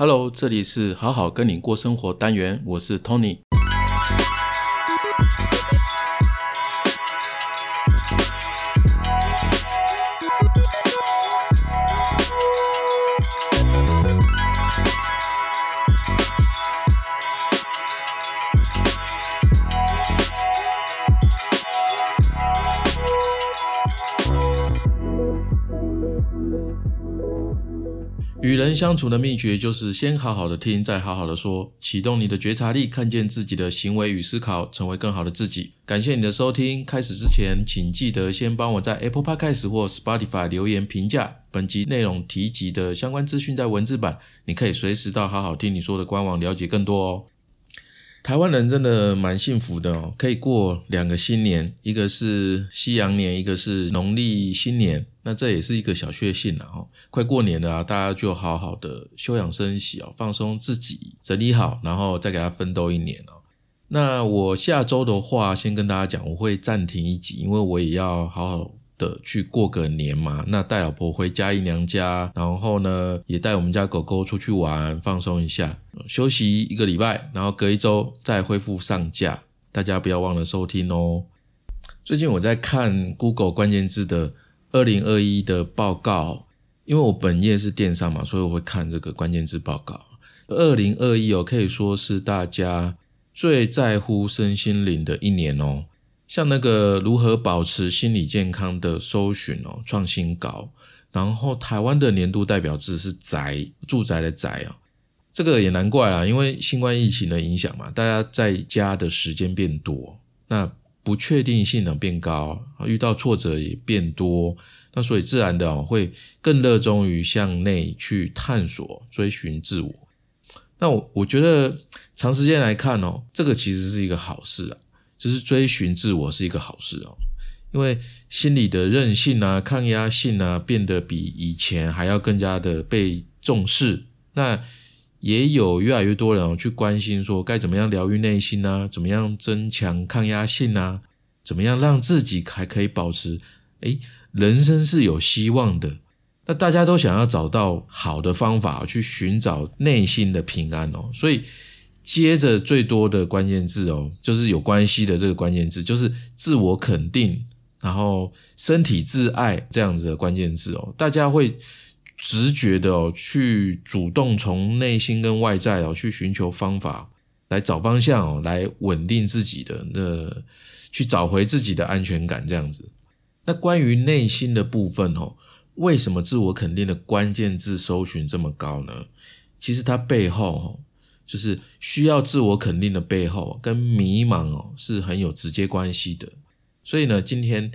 Hello，这里是好好跟你过生活单元，我是 Tony。相处的秘诀就是先好好的听，再好好的说，启动你的觉察力，看见自己的行为与思考，成为更好的自己。感谢你的收听，开始之前，请记得先帮我在 Apple Podcast 或 Spotify 留言评价。本集内容提及的相关资讯在文字版，你可以随时到好好听你说的官网了解更多哦。台湾人真的蛮幸福的哦，可以过两个新年，一个是西洋年，一个是农历新年。那这也是一个小确幸了哦。快过年了啊，大家就好好的休养生息哦，放松自己，整理好，然后再给他奋斗一年哦。那我下周的话，先跟大家讲，我会暂停一集，因为我也要好好的去过个年嘛。那带老婆回家姨娘家，然后呢，也带我们家狗狗出去玩，放松一下，休息一个礼拜，然后隔一周再恢复上架。大家不要忘了收听哦。最近我在看 Google 关键字的。二零二一的报告，因为我本业是电商嘛，所以我会看这个关键字报告。二零二一哦，可以说是大家最在乎身心灵的一年哦。像那个如何保持心理健康的搜寻哦，创新高。然后台湾的年度代表字是宅，住宅的宅啊，这个也难怪啦，因为新冠疫情的影响嘛，大家在家的时间变多，那。不确定性呢变高，遇到挫折也变多，那所以自然的哦会更热衷于向内去探索、追寻自我。那我我觉得长时间来看哦，这个其实是一个好事啊，就是追寻自我是一个好事哦，因为心理的韧性啊、抗压性啊变得比以前还要更加的被重视。那也有越来越多人去关心说该怎么样疗愈内心啊，怎么样增强抗压性啊，怎么样让自己还可以保持诶人生是有希望的。那大家都想要找到好的方法去寻找内心的平安哦。所以接着最多的关键字哦，就是有关系的这个关键字，就是自我肯定，然后身体自爱这样子的关键字哦，大家会。直觉的哦，去主动从内心跟外在哦去寻求方法，来找方向哦，来稳定自己的那，去找回自己的安全感这样子。那关于内心的部分哦，为什么自我肯定的关键字搜寻这么高呢？其实它背后哦，就是需要自我肯定的背后跟迷茫哦是很有直接关系的。所以呢，今天。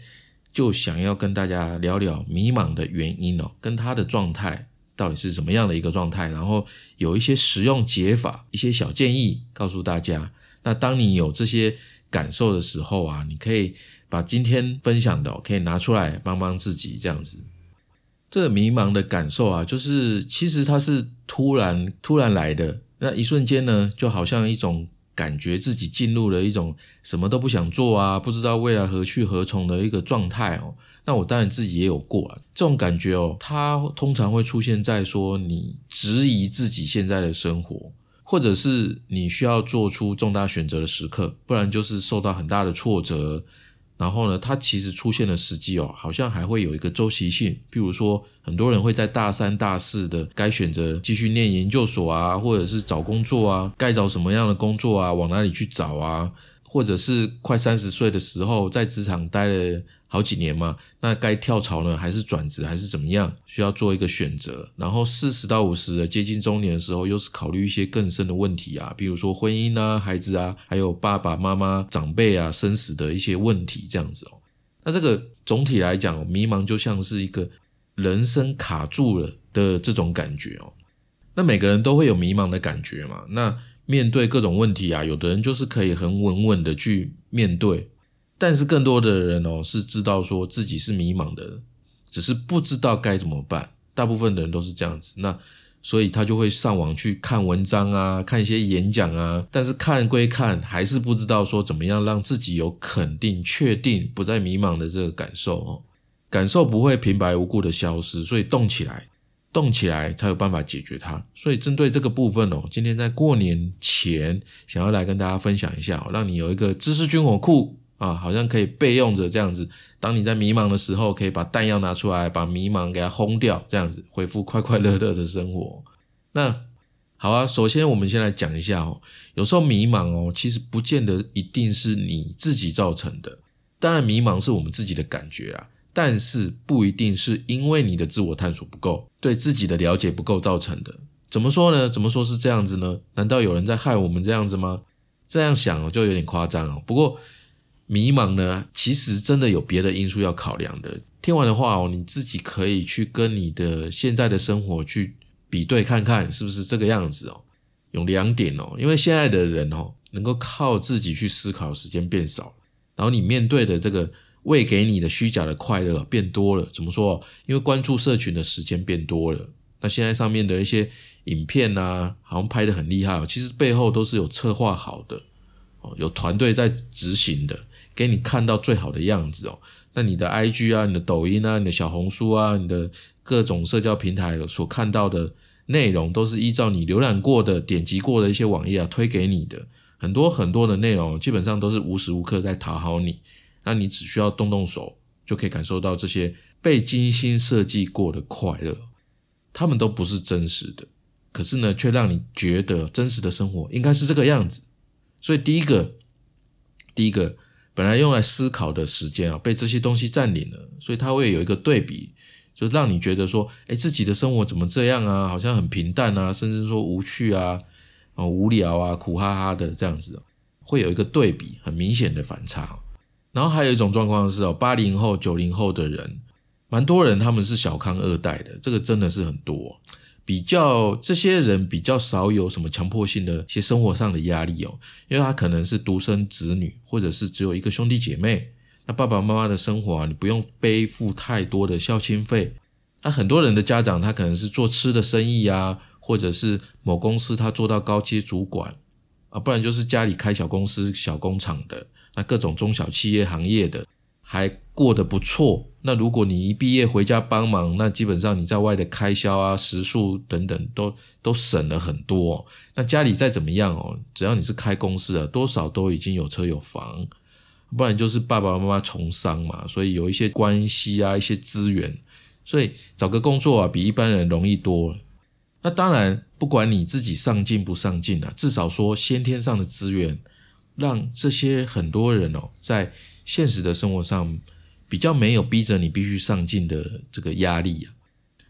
就想要跟大家聊聊迷茫的原因哦，跟他的状态到底是怎么样的一个状态，然后有一些实用解法、一些小建议告诉大家。那当你有这些感受的时候啊，你可以把今天分享的可以拿出来帮帮自己，这样子。这迷茫的感受啊，就是其实它是突然突然来的，那一瞬间呢，就好像一种。感觉自己进入了一种什么都不想做啊，不知道未来何去何从的一个状态哦。那我当然自己也有过啊，这种感觉哦，它通常会出现在说你质疑自己现在的生活，或者是你需要做出重大选择的时刻，不然就是受到很大的挫折。然后呢，它其实出现的时机哦，好像还会有一个周期性。譬如说，很多人会在大三、大四的该选择继续念研究所啊，或者是找工作啊，该找什么样的工作啊，往哪里去找啊，或者是快三十岁的时候，在职场待了。好几年嘛，那该跳槽呢，还是转职，还是怎么样？需要做一个选择。然后四十到五十接近中年的时候，又是考虑一些更深的问题啊，比如说婚姻啊、孩子啊，还有爸爸妈妈、长辈啊、生死的一些问题，这样子哦。那这个总体来讲，迷茫就像是一个人生卡住了的这种感觉哦。那每个人都会有迷茫的感觉嘛。那面对各种问题啊，有的人就是可以很稳稳的去面对。但是更多的人哦是知道说自己是迷茫的，只是不知道该怎么办。大部分的人都是这样子，那所以他就会上网去看文章啊，看一些演讲啊。但是看归看，还是不知道说怎么样让自己有肯定、确定不再迷茫的这个感受哦。感受不会平白无故的消失，所以动起来，动起来才有办法解决它。所以针对这个部分哦，今天在过年前想要来跟大家分享一下，让你有一个知识军火库啊，好像可以备用着这样子。当你在迷茫的时候，可以把弹药拿出来，把迷茫给它轰掉，这样子恢复快快乐乐的生活。那好啊，首先我们先来讲一下哦，有时候迷茫哦，其实不见得一定是你自己造成的。当然，迷茫是我们自己的感觉啊，但是不一定是因为你的自我探索不够，对自己的了解不够造成的。怎么说呢？怎么说是这样子呢？难道有人在害我们这样子吗？这样想就有点夸张哦。不过。迷茫呢，其实真的有别的因素要考量的。听完的话哦，你自己可以去跟你的现在的生活去比对看看，是不是这个样子哦？有两点哦，因为现在的人哦，能够靠自己去思考时间变少，然后你面对的这个喂给你的虚假的快乐变多了。怎么说？因为关注社群的时间变多了。那现在上面的一些影片啊，好像拍的很厉害哦，其实背后都是有策划好的哦，有团队在执行的。给你看到最好的样子哦，那你的 IG 啊、你的抖音啊、你的小红书啊、你的各种社交平台所看到的内容，都是依照你浏览过的、点击过的一些网页啊推给你的，很多很多的内容，基本上都是无时无刻在讨好你。那你只需要动动手，就可以感受到这些被精心设计过的快乐。他们都不是真实的，可是呢，却让你觉得真实的生活应该是这个样子。所以第一个，第一个。本来用来思考的时间啊，被这些东西占领了，所以它会有一个对比，就让你觉得说，哎，自己的生活怎么这样啊？好像很平淡啊，甚至说无趣啊，哦，无聊啊，苦哈哈的这样子，会有一个对比，很明显的反差。然后还有一种状况是哦，八零后、九零后的人，蛮多人他们是小康二代的，这个真的是很多。比较这些人比较少有什么强迫性的一些生活上的压力哦，因为他可能是独生子女，或者是只有一个兄弟姐妹，那爸爸妈妈的生活啊，你不用背负太多的孝亲费。那很多人的家长他可能是做吃的生意啊，或者是某公司他做到高阶主管啊，不然就是家里开小公司、小工厂的，那各种中小企业行业的。还过得不错。那如果你一毕业回家帮忙，那基本上你在外的开销啊、食宿等等都都省了很多。那家里再怎么样哦，只要你是开公司的，多少都已经有车有房，不然就是爸爸妈妈从商嘛，所以有一些关系啊、一些资源，所以找个工作啊比一般人容易多。那当然，不管你自己上进不上进啊，至少说先天上的资源，让这些很多人哦在。现实的生活上比较没有逼着你必须上进的这个压力啊，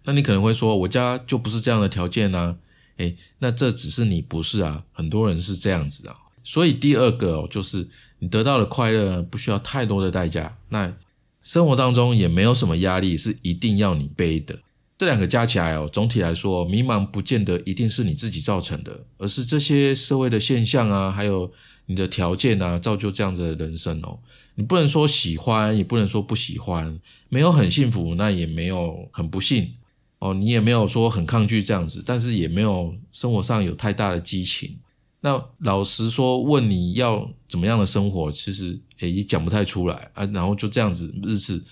那你可能会说，我家就不是这样的条件啊，诶，那这只是你不是啊，很多人是这样子啊，所以第二个哦，就是你得到的快乐不需要太多的代价，那生活当中也没有什么压力是一定要你背的，这两个加起来哦，总体来说，迷茫不见得一定是你自己造成的，而是这些社会的现象啊，还有你的条件啊，造就这样子的人生哦。你不能说喜欢，也不能说不喜欢，没有很幸福，那也没有很不幸哦。你也没有说很抗拒这样子，但是也没有生活上有太大的激情。那老实说，问你要怎么样的生活，其实也讲不太出来啊。然后就这样子日子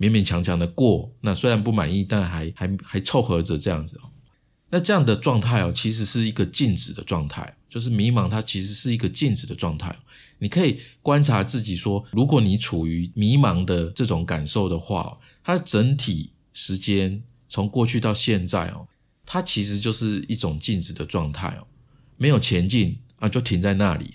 勉勉强强的过，那虽然不满意，但还还还凑合着这样子哦。那这样的状态哦，其实是一个静止的状态，就是迷茫，它其实是一个静止的状态。你可以观察自己说，如果你处于迷茫的这种感受的话，它整体时间从过去到现在哦，它其实就是一种静止的状态哦，没有前进啊，就停在那里。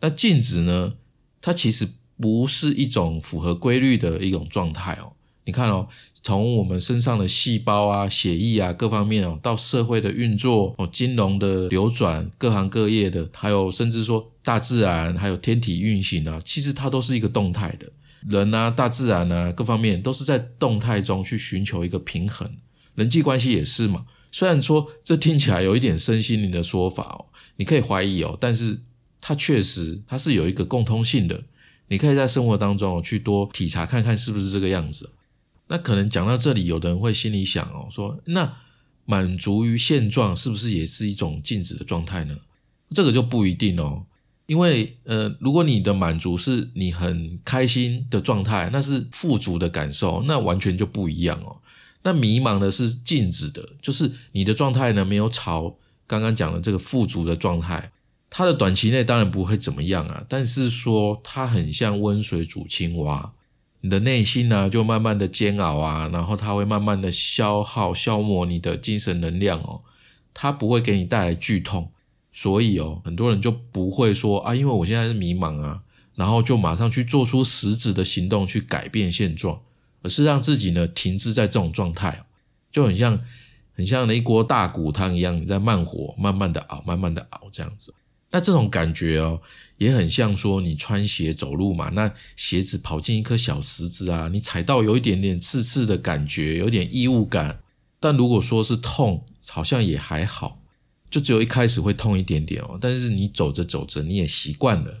那静止呢，它其实不是一种符合规律的一种状态哦。你看哦。从我们身上的细胞啊、血液啊各方面哦，到社会的运作哦、金融的流转、各行各业的，还有甚至说大自然还有天体运行啊，其实它都是一个动态的。人啊、大自然啊各方面都是在动态中去寻求一个平衡。人际关系也是嘛。虽然说这听起来有一点身心灵的说法哦，你可以怀疑哦，但是它确实它是有一个共通性的。你可以在生活当中去多体察看看是不是这个样子。那可能讲到这里，有的人会心里想哦，说那满足于现状是不是也是一种静止的状态呢？这个就不一定哦，因为呃，如果你的满足是你很开心的状态，那是富足的感受，那完全就不一样哦。那迷茫的是静止的，就是你的状态呢没有朝刚刚讲的这个富足的状态。它的短期内当然不会怎么样啊，但是说它很像温水煮青蛙，你的内心呢就慢慢的煎熬啊，然后它会慢慢的消耗消磨你的精神能量哦，它不会给你带来剧痛，所以哦，很多人就不会说啊，因为我现在是迷茫啊，然后就马上去做出实质的行动去改变现状，而是让自己呢停滞在这种状态哦，就很像很像那一锅大骨汤一样，你在慢火慢慢的熬，慢慢的熬这样子。那这种感觉哦，也很像说你穿鞋走路嘛，那鞋子跑进一颗小石子啊，你踩到有一点点刺刺的感觉，有点异物感。但如果说是痛，好像也还好，就只有一开始会痛一点点哦。但是你走着走着，你也习惯了，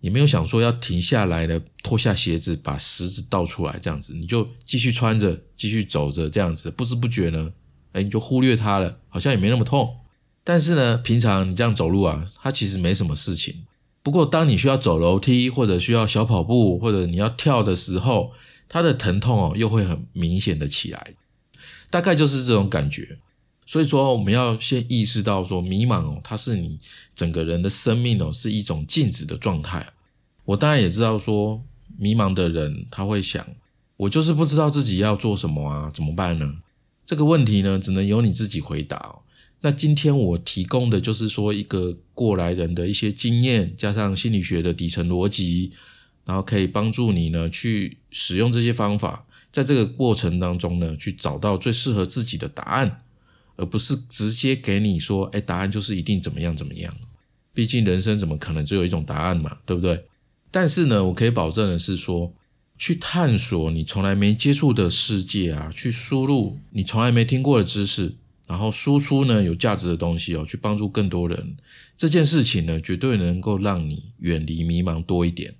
也没有想说要停下来的，脱下鞋子把石子倒出来这样子，你就继续穿着，继续走着这样子，不知不觉呢，哎，你就忽略它了，好像也没那么痛。但是呢，平常你这样走路啊，它其实没什么事情。不过，当你需要走楼梯，或者需要小跑步，或者你要跳的时候，它的疼痛哦，又会很明显的起来。大概就是这种感觉。所以说，我们要先意识到说，迷茫哦，它是你整个人的生命哦，是一种静止的状态。我当然也知道说，迷茫的人他会想，我就是不知道自己要做什么啊，怎么办呢？这个问题呢，只能由你自己回答哦。那今天我提供的就是说一个过来人的一些经验，加上心理学的底层逻辑，然后可以帮助你呢去使用这些方法，在这个过程当中呢去找到最适合自己的答案，而不是直接给你说，哎，答案就是一定怎么样怎么样。毕竟人生怎么可能只有一种答案嘛，对不对？但是呢，我可以保证的是说，去探索你从来没接触的世界啊，去输入你从来没听过的知识。然后输出呢有价值的东西哦，去帮助更多人，这件事情呢绝对能够让你远离迷茫多一点。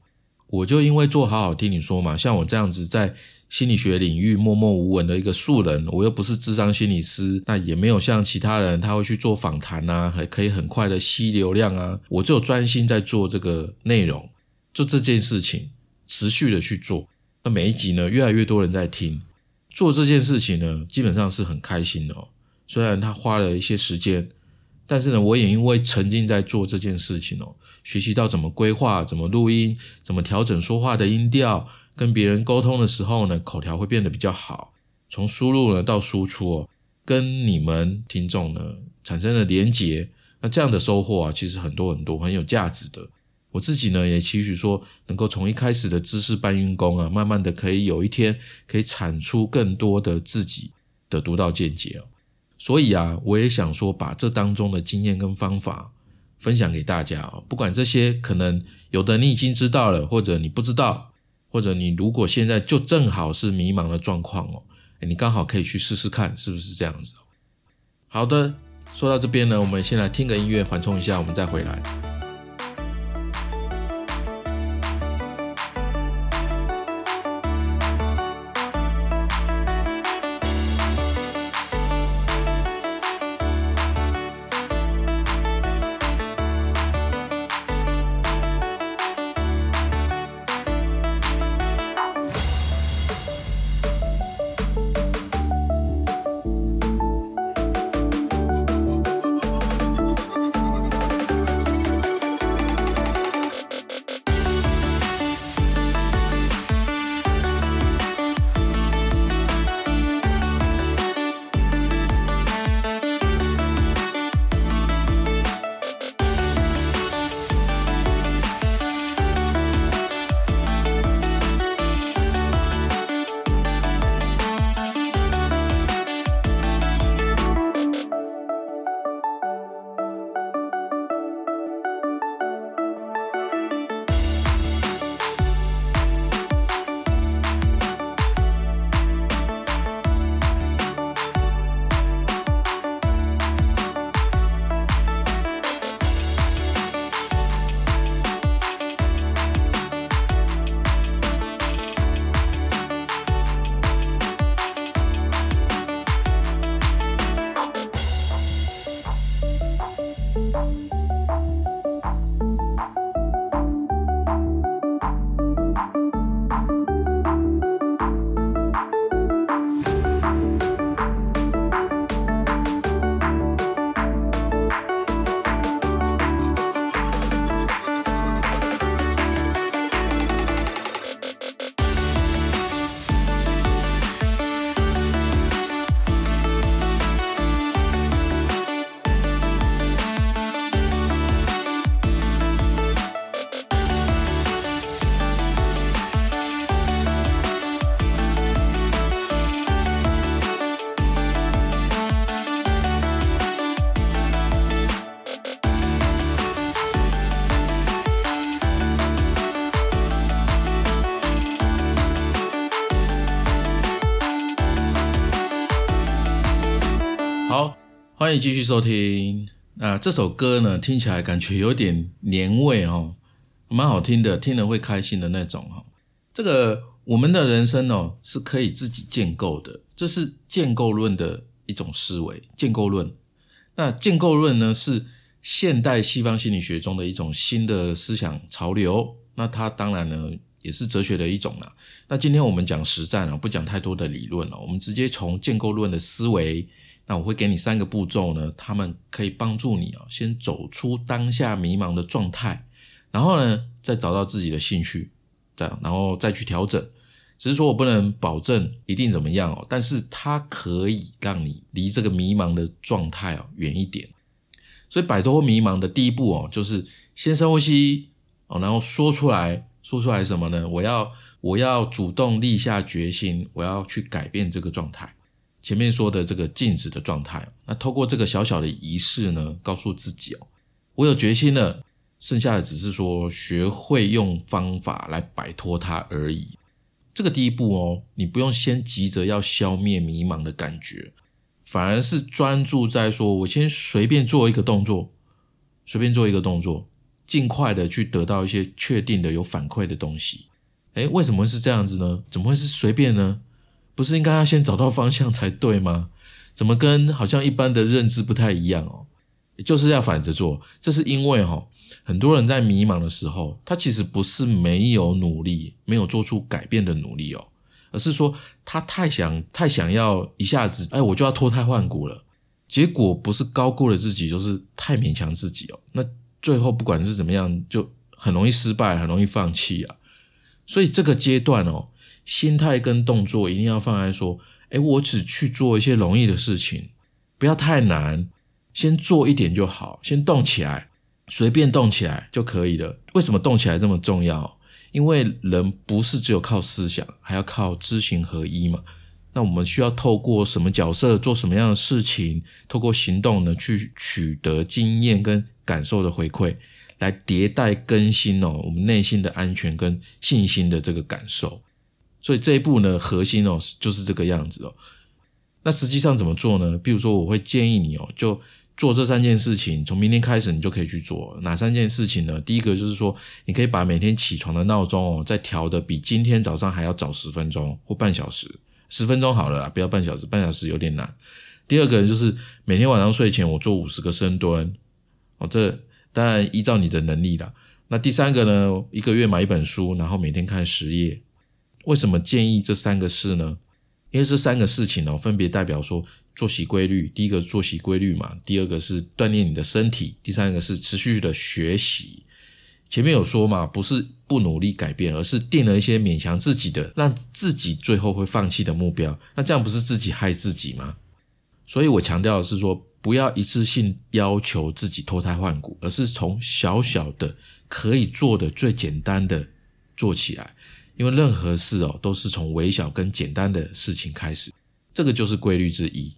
我就因为做好好听你说嘛，像我这样子在心理学领域默默无闻的一个素人，我又不是智商心理师，那也没有像其他人他会去做访谈啊，还可以很快的吸流量啊。我就专心在做这个内容，就这件事情持续的去做。那每一集呢越来越多人在听，做这件事情呢基本上是很开心的哦。虽然他花了一些时间，但是呢，我也因为沉浸在做这件事情哦，学习到怎么规划、怎么录音、怎么调整说话的音调，跟别人沟通的时候呢，口条会变得比较好。从输入呢到输出哦，跟你们听众呢产生了连结，那这样的收获啊，其实很多很多，很有价值的。我自己呢也期许说，能够从一开始的知识搬运工啊，慢慢的可以有一天可以产出更多的自己的独到见解哦。所以啊，我也想说，把这当中的经验跟方法分享给大家哦。不管这些可能有的你已经知道了，或者你不知道，或者你如果现在就正好是迷茫的状况哦，你刚好可以去试试看，是不是这样子？好的，说到这边呢，我们先来听个音乐缓冲一下，我们再回来。欢迎继续收听。那这首歌呢，听起来感觉有点年味哦，蛮好听的，听了会开心的那种哈。这个我们的人生哦，是可以自己建构的，这是建构论的一种思维。建构论，那建构论呢，是现代西方心理学中的一种新的思想潮流。那它当然呢，也是哲学的一种啦。那今天我们讲实战啊，不讲太多的理论了，我们直接从建构论的思维。那我会给你三个步骤呢，他们可以帮助你啊，先走出当下迷茫的状态，然后呢，再找到自己的兴趣，这样，然后再去调整。只是说我不能保证一定怎么样哦，但是它可以让你离这个迷茫的状态哦远一点。所以摆脱迷茫的第一步哦，就是先深呼吸哦，然后说出来说出来什么呢？我要我要主动立下决心，我要去改变这个状态。前面说的这个静止的状态，那透过这个小小的仪式呢，告诉自己哦，我有决心了，剩下的只是说学会用方法来摆脱它而已。这个第一步哦，你不用先急着要消灭迷茫的感觉，反而是专注在说我先随便做一个动作，随便做一个动作，尽快的去得到一些确定的有反馈的东西。诶，为什么会是这样子呢？怎么会是随便呢？不是应该要先找到方向才对吗？怎么跟好像一般的认知不太一样哦？就是要反着做，这是因为哈，很多人在迷茫的时候，他其实不是没有努力，没有做出改变的努力哦，而是说他太想太想要一下子，哎，我就要脱胎换骨了，结果不是高估了自己，就是太勉强自己哦，那最后不管是怎么样，就很容易失败，很容易放弃啊。所以这个阶段哦。心态跟动作一定要放在说，哎，我只去做一些容易的事情，不要太难，先做一点就好，先动起来，随便动起来就可以了。为什么动起来这么重要？因为人不是只有靠思想，还要靠知行合一嘛。那我们需要透过什么角色做什么样的事情，透过行动呢，去取得经验跟感受的回馈，来迭代更新哦，我们内心的安全跟信心的这个感受。所以这一步呢，核心哦就是这个样子哦。那实际上怎么做呢？比如说，我会建议你哦，就做这三件事情，从明天开始你就可以去做。哪三件事情呢？第一个就是说，你可以把每天起床的闹钟哦，再调的比今天早上还要早十分钟或半小时，十分钟好了啦，不要半小时，半小时有点难。第二个就是每天晚上睡前我做五十个深蹲哦，这当然依照你的能力啦。那第三个呢，一个月买一本书，然后每天看十页。为什么建议这三个事呢？因为这三个事情呢，分别代表说作息规律。第一个作息规律嘛，第二个是锻炼你的身体，第三个是持续的学习。前面有说嘛，不是不努力改变，而是定了一些勉强自己的，让自己最后会放弃的目标。那这样不是自己害自己吗？所以我强调的是说，不要一次性要求自己脱胎换骨，而是从小小的可以做的最简单的做起来。因为任何事哦，都是从微小跟简单的事情开始，这个就是规律之一。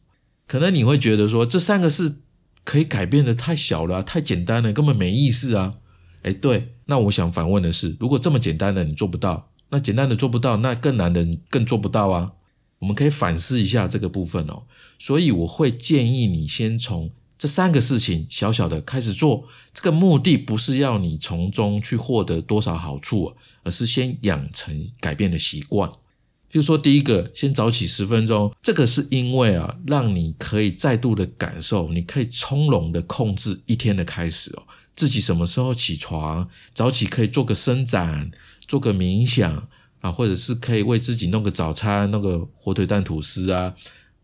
可能你会觉得说，这三个事可以改变的太小了，太简单了，根本没意思啊。哎，对，那我想反问的是，如果这么简单的你做不到，那简单的做不到，那更难的更做不到啊。我们可以反思一下这个部分哦。所以我会建议你先从。这三个事情小小的开始做，这个目的不是要你从中去获得多少好处，而是先养成改变的习惯。比如说，第一个，先早起十分钟，这个是因为啊，让你可以再度的感受，你可以从容的控制一天的开始哦。自己什么时候起床，早起可以做个伸展，做个冥想啊，或者是可以为自己弄个早餐，弄个火腿蛋吐司啊。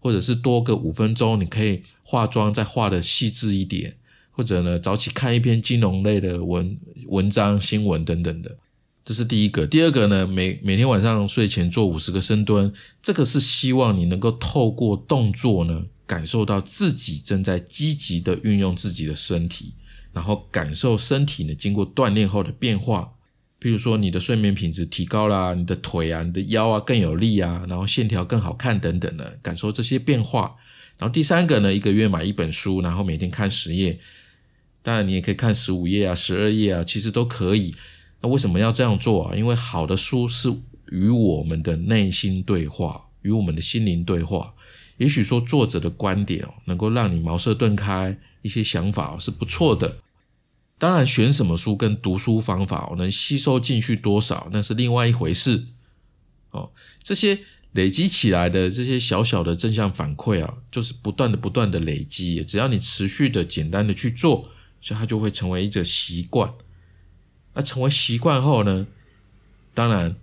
或者是多个五分钟，你可以化妆再化的细致一点，或者呢早起看一篇金融类的文文章、新闻等等的，这是第一个。第二个呢，每每天晚上睡前做五十个深蹲，这个是希望你能够透过动作呢，感受到自己正在积极的运用自己的身体，然后感受身体呢经过锻炼后的变化。比如说你的睡眠品质提高啦，你的腿啊、你的腰啊更有力啊，然后线条更好看等等的，感受这些变化。然后第三个呢，一个月买一本书，然后每天看十页，当然你也可以看十五页啊、十二页啊，其实都可以。那为什么要这样做啊？因为好的书是与我们的内心对话，与我们的心灵对话。也许说作者的观点哦，能够让你茅塞顿开，一些想法是不错的。当然，选什么书跟读书方法我能吸收进去多少，那是另外一回事。哦，这些累积起来的这些小小的正向反馈啊，就是不断的、不断的累积。只要你持续的、简单的去做，所以它就会成为一个习惯。那成为习惯后呢，当然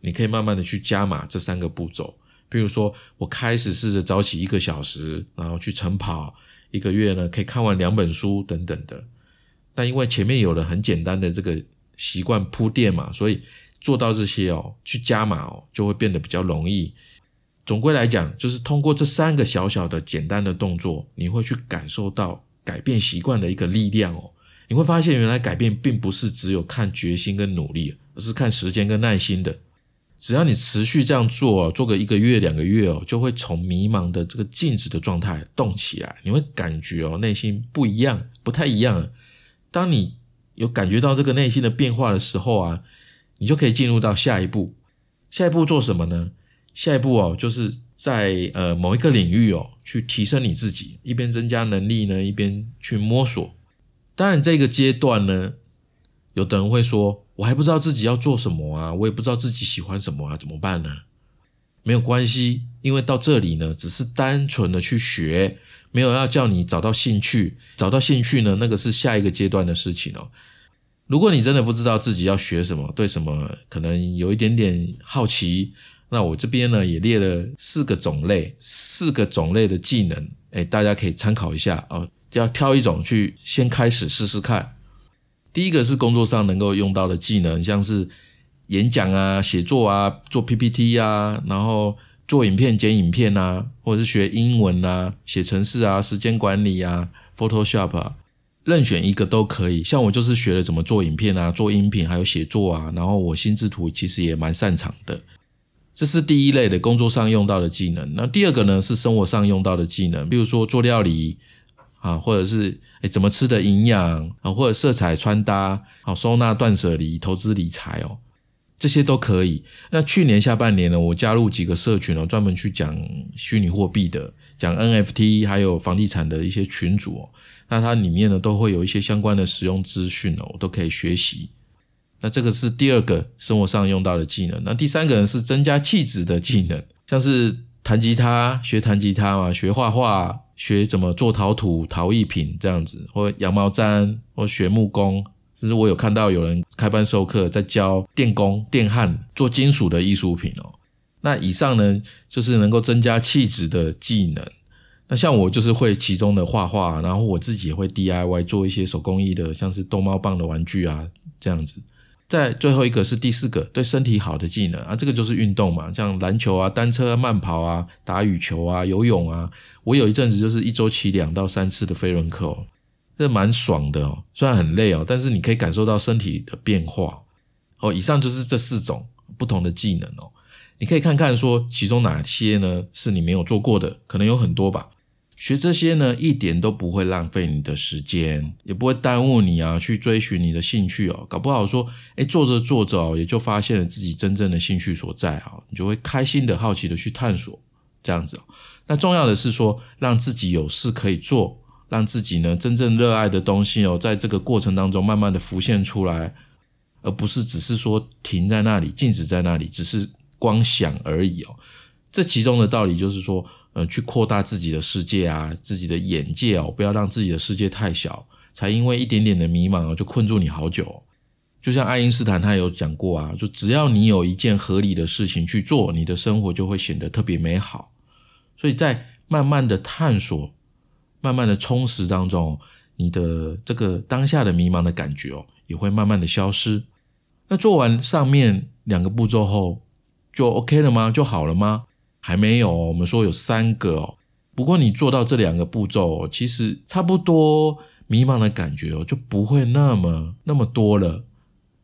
你可以慢慢的去加码这三个步骤。比如说，我开始试着早起一个小时，然后去晨跑，一个月呢可以看完两本书等等的。但因为前面有了很简单的这个习惯铺垫嘛，所以做到这些哦，去加码哦，就会变得比较容易。总归来讲，就是通过这三个小小的简单的动作，你会去感受到改变习惯的一个力量哦。你会发现，原来改变并不是只有看决心跟努力，而是看时间跟耐心的。只要你持续这样做哦，做个一个月、两个月哦，就会从迷茫的这个静止的状态动起来。你会感觉哦，内心不一样，不太一样。当你有感觉到这个内心的变化的时候啊，你就可以进入到下一步。下一步做什么呢？下一步哦，就是在呃某一个领域哦，去提升你自己，一边增加能力呢，一边去摸索。当然，这个阶段呢，有的人会说，我还不知道自己要做什么啊，我也不知道自己喜欢什么啊，怎么办呢？没有关系，因为到这里呢，只是单纯的去学。没有要叫你找到兴趣，找到兴趣呢，那个是下一个阶段的事情哦。如果你真的不知道自己要学什么，对什么可能有一点点好奇，那我这边呢也列了四个种类，四个种类的技能，哎，大家可以参考一下哦。要挑一种去先开始试试看。第一个是工作上能够用到的技能，像是演讲啊、写作啊、做 PPT 啊，然后。做影片、剪影片啊，或者是学英文啊、写程式啊、时间管理啊、Photoshop 啊，任选一个都可以。像我就是学了怎么做影片啊、做音频，还有写作啊。然后我心智图其实也蛮擅长的。这是第一类的工作上用到的技能。那第二个呢是生活上用到的技能，比如说做料理啊，或者是诶怎么吃的营养啊，或者色彩穿搭啊、收纳断舍离、投资理财哦。这些都可以。那去年下半年呢，我加入几个社群哦，专门去讲虚拟货币的，讲 NFT，还有房地产的一些群组哦。那它里面呢，都会有一些相关的使用资讯哦，我都可以学习。那这个是第二个生活上用到的技能。那第三个呢，是增加气质的技能，像是弹吉他，学弹吉他嘛，学画画，学怎么做陶土、陶艺品这样子，或羊毛毡，或学木工。其实我有看到有人开班授课，在教电工、电焊做金属的艺术品哦。那以上呢，就是能够增加气质的技能。那像我就是会其中的画画，然后我自己也会 DIY 做一些手工艺的，像是逗猫棒的玩具啊这样子。在最后一个是第四个对身体好的技能啊，这个就是运动嘛，像篮球啊、单车、慢跑啊、打羽球啊、游泳啊。我有一阵子就是一周骑两到三次的飞轮课。这蛮爽的哦，虽然很累哦，但是你可以感受到身体的变化哦。以上就是这四种不同的技能哦，你可以看看说其中哪些呢是你没有做过的，可能有很多吧。学这些呢一点都不会浪费你的时间，也不会耽误你啊去追寻你的兴趣哦。搞不好说，哎，做着做着哦，也就发现了自己真正的兴趣所在啊，你就会开心的好奇的去探索这样子。那重要的是说，让自己有事可以做。让自己呢真正热爱的东西哦，在这个过程当中慢慢的浮现出来，而不是只是说停在那里、静止在那里，只是光想而已哦。这其中的道理就是说，呃，去扩大自己的世界啊，自己的眼界哦，不要让自己的世界太小，才因为一点点的迷茫就困住你好久。就像爱因斯坦他有讲过啊，就只要你有一件合理的事情去做，你的生活就会显得特别美好。所以在慢慢的探索。慢慢的充实当中，你的这个当下的迷茫的感觉哦，也会慢慢的消失。那做完上面两个步骤后，就 OK 了吗？就好了吗？还没有，我们说有三个哦。不过你做到这两个步骤，其实差不多迷茫的感觉哦，就不会那么那么多了。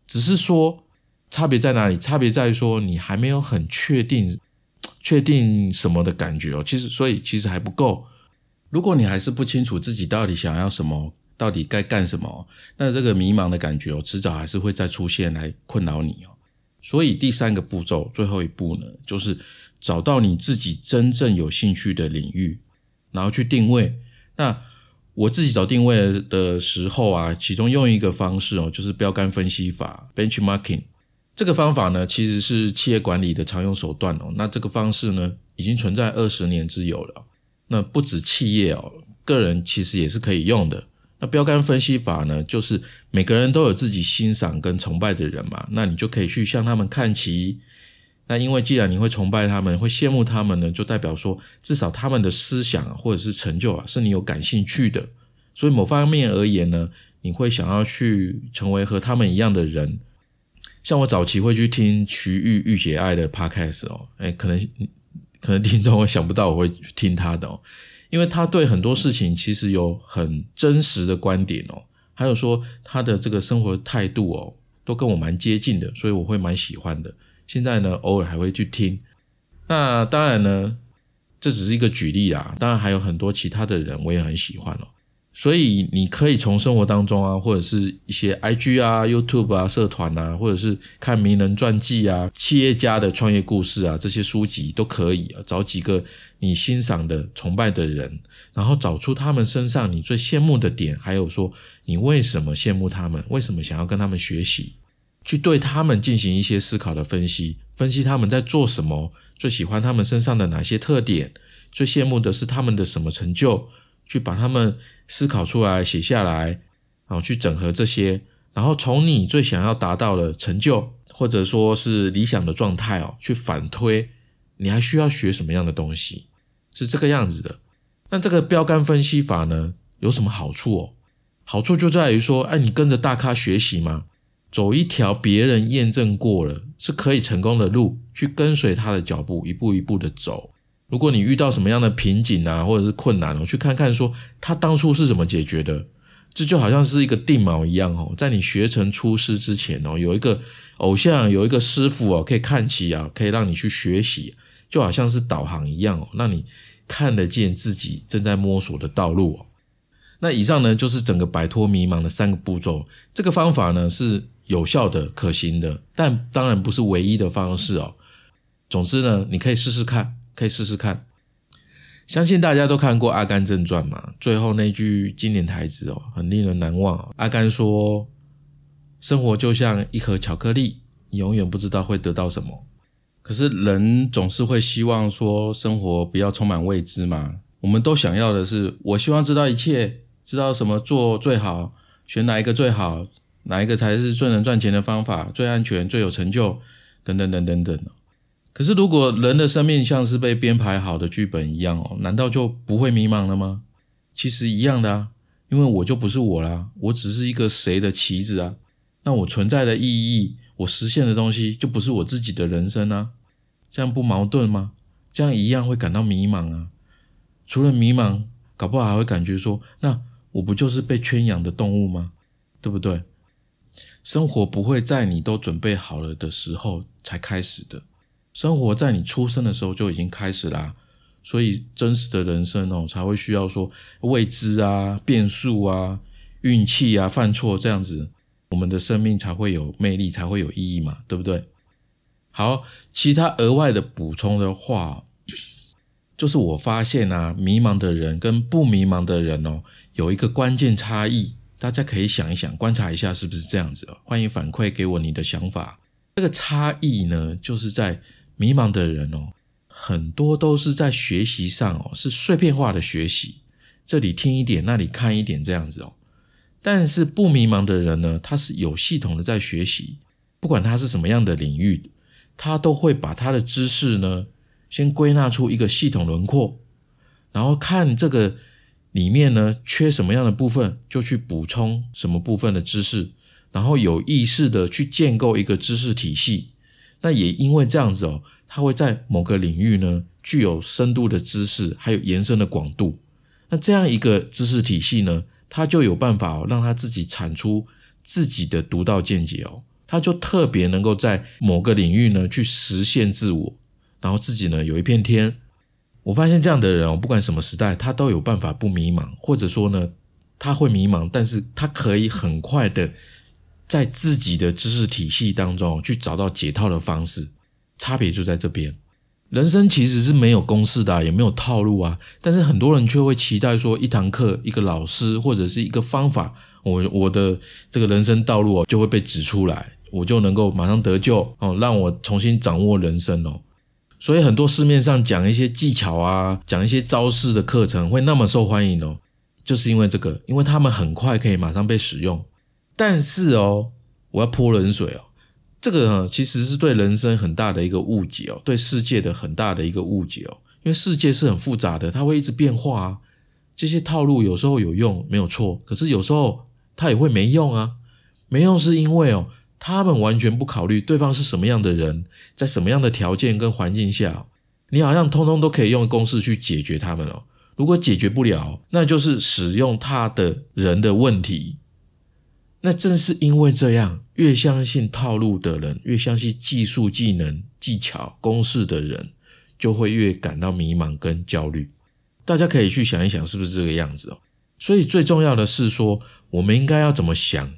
只是说差别在哪里？差别在于说你还没有很确定，确定什么的感觉哦。其实，所以其实还不够。如果你还是不清楚自己到底想要什么，到底该干什么，那这个迷茫的感觉哦，迟早还是会再出现来困扰你哦。所以第三个步骤，最后一步呢，就是找到你自己真正有兴趣的领域，然后去定位。那我自己找定位的时候啊，其中用一个方式哦，就是标杆分析法 （benchmarking）。这个方法呢，其实是企业管理的常用手段哦。那这个方式呢，已经存在二十年之有了。那不止企业哦，个人其实也是可以用的。那标杆分析法呢，就是每个人都有自己欣赏跟崇拜的人嘛，那你就可以去向他们看齐。那因为既然你会崇拜他们，会羡慕他们呢，就代表说至少他们的思想或者是成就啊，是你有感兴趣的。所以某方面而言呢，你会想要去成为和他们一样的人。像我早期会去听徐玉玉姐爱的 podcast 哦，哎，可能可能听众会想不到我会听他的哦。因为他对很多事情其实有很真实的观点哦，还有说他的这个生活态度哦，都跟我蛮接近的，所以我会蛮喜欢的。现在呢，偶尔还会去听。那当然呢，这只是一个举例啊，当然还有很多其他的人我也很喜欢哦。所以你可以从生活当中啊，或者是一些 IG 啊、YouTube 啊、社团啊，或者是看名人传记啊、企业家的创业故事啊，这些书籍都可以啊。找几个你欣赏的、崇拜的人，然后找出他们身上你最羡慕的点，还有说你为什么羡慕他们，为什么想要跟他们学习，去对他们进行一些思考的分析，分析他们在做什么，最喜欢他们身上的哪些特点，最羡慕的是他们的什么成就。去把他们思考出来，写下来，然后去整合这些，然后从你最想要达到的成就，或者说是理想的状态哦，去反推，你还需要学什么样的东西？是这个样子的。那这个标杆分析法呢，有什么好处哦？好处就在于说，哎，你跟着大咖学习吗？走一条别人验证过了是可以成功的路，去跟随他的脚步，一步一步的走。如果你遇到什么样的瓶颈啊，或者是困难，我去看看说他当初是怎么解决的，这就好像是一个定锚一样哦，在你学成出师之前哦，有一个偶像，有一个师傅哦，可以看齐啊，可以让你去学习，就好像是导航一样哦，让你看得见自己正在摸索的道路哦。那以上呢，就是整个摆脱迷茫的三个步骤，这个方法呢是有效的、可行的，但当然不是唯一的方式哦。总之呢，你可以试试看。可以试试看，相信大家都看过《阿甘正传》嘛？最后那句经典台词哦，很令人难忘。阿甘说：“生活就像一盒巧克力，你永远不知道会得到什么。”可是人总是会希望说，生活不要充满未知嘛？我们都想要的是，我希望知道一切，知道什么做最好，选哪一个最好，哪一个才是最能赚钱的方法，最安全、最有成就，等等等等等。可是，如果人的生命像是被编排好的剧本一样哦，难道就不会迷茫了吗？其实一样的啊，因为我就不是我啦，我只是一个谁的棋子啊。那我存在的意义，我实现的东西，就不是我自己的人生啊。这样不矛盾吗？这样一样会感到迷茫啊。除了迷茫，搞不好还会感觉说，那我不就是被圈养的动物吗？对不对？生活不会在你都准备好了的时候才开始的。生活在你出生的时候就已经开始啦，所以真实的人生哦才会需要说未知啊、变数啊、运气啊、犯错这样子，我们的生命才会有魅力，才会有意义嘛，对不对？好，其他额外的补充的话，就是我发现啊，迷茫的人跟不迷茫的人哦，有一个关键差异，大家可以想一想，观察一下是不是这样子哦？欢迎反馈给我你的想法。这个差异呢，就是在。迷茫的人哦，很多都是在学习上哦，是碎片化的学习，这里听一点，那里看一点这样子哦。但是不迷茫的人呢，他是有系统的在学习，不管他是什么样的领域，他都会把他的知识呢，先归纳出一个系统轮廓，然后看这个里面呢缺什么样的部分，就去补充什么部分的知识，然后有意识的去建构一个知识体系。那也因为这样子哦，他会在某个领域呢具有深度的知识，还有延伸的广度。那这样一个知识体系呢，他就有办法让他自己产出自己的独到见解哦。他就特别能够在某个领域呢去实现自我，然后自己呢有一片天。我发现这样的人哦，不管什么时代，他都有办法不迷茫，或者说呢他会迷茫，但是他可以很快的在自己的知识体系当中去找到解套的方式，差别就在这边。人生其实是没有公式的，也没有套路啊。但是很多人却会期待说，一堂课、一个老师或者是一个方法，我我的这个人生道路哦就会被指出来，我就能够马上得救哦，让我重新掌握人生哦。所以很多市面上讲一些技巧啊，讲一些招式的课程会那么受欢迎哦，就是因为这个，因为他们很快可以马上被使用。但是哦，我要泼冷水哦。这个呢，其实是对人生很大的一个误解哦，对世界的很大的一个误解哦。因为世界是很复杂的，它会一直变化啊。这些套路有时候有用，没有错，可是有时候它也会没用啊。没用是因为哦，他们完全不考虑对方是什么样的人，在什么样的条件跟环境下，你好像通通都可以用公式去解决他们哦。如果解决不了，那就是使用他的人的问题。那正是因为这样，越相信套路的人，越相信技术、技能、技巧、公式的人，就会越感到迷茫跟焦虑。大家可以去想一想，是不是这个样子哦？所以最重要的是说，我们应该要怎么想，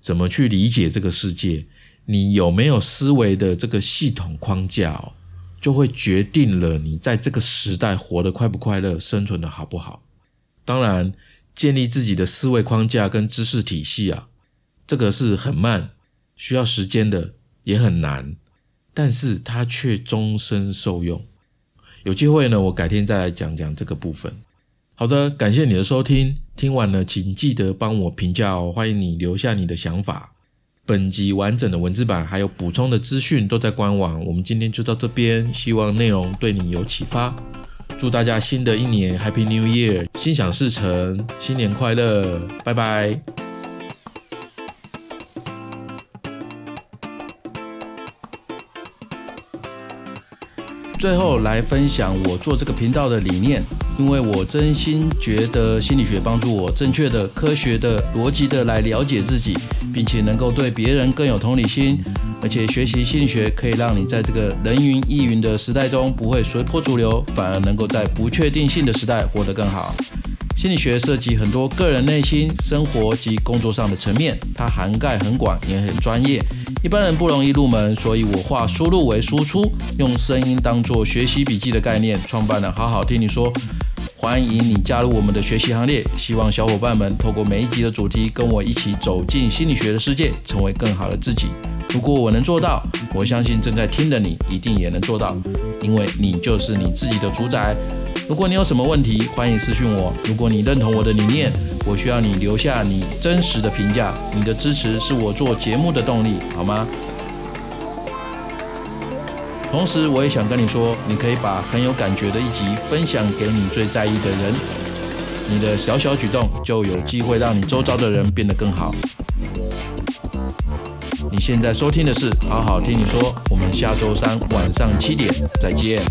怎么去理解这个世界？你有没有思维的这个系统框架哦，就会决定了你在这个时代活得快不快乐，生存的好不好。当然。建立自己的思维框架跟知识体系啊，这个是很慢，需要时间的，也很难，但是它却终身受用。有机会呢，我改天再来讲讲这个部分。好的，感谢你的收听，听完了请记得帮我评价哦，欢迎你留下你的想法。本集完整的文字版还有补充的资讯都在官网。我们今天就到这边，希望内容对你有启发。祝大家新的一年 Happy New Year，心想事成，新年快乐，拜拜。最后来分享我做这个频道的理念，因为我真心觉得心理学帮助我正确的、科学的、逻辑的来了解自己，并且能够对别人更有同理心。而且学习心理学可以让你在这个人云亦云的时代中不会随波逐流，反而能够在不确定性的时代活得更好。心理学涉及很多个人内心、生活及工作上的层面，它涵盖很广也很专业，一般人不容易入门。所以我化输入为输出，用声音当做学习笔记的概念，创办了好好听你说。欢迎你加入我们的学习行列，希望小伙伴们透过每一集的主题，跟我一起走进心理学的世界，成为更好的自己。如果我能做到，我相信正在听的你一定也能做到，因为你就是你自己的主宰。如果你有什么问题，欢迎私讯我。如果你认同我的理念，我需要你留下你真实的评价。你的支持是我做节目的动力，好吗？同时，我也想跟你说，你可以把很有感觉的一集分享给你最在意的人。你的小小举动就有机会让你周遭的人变得更好。你现在收听的是好好听你说，我们下周三晚上七点再见。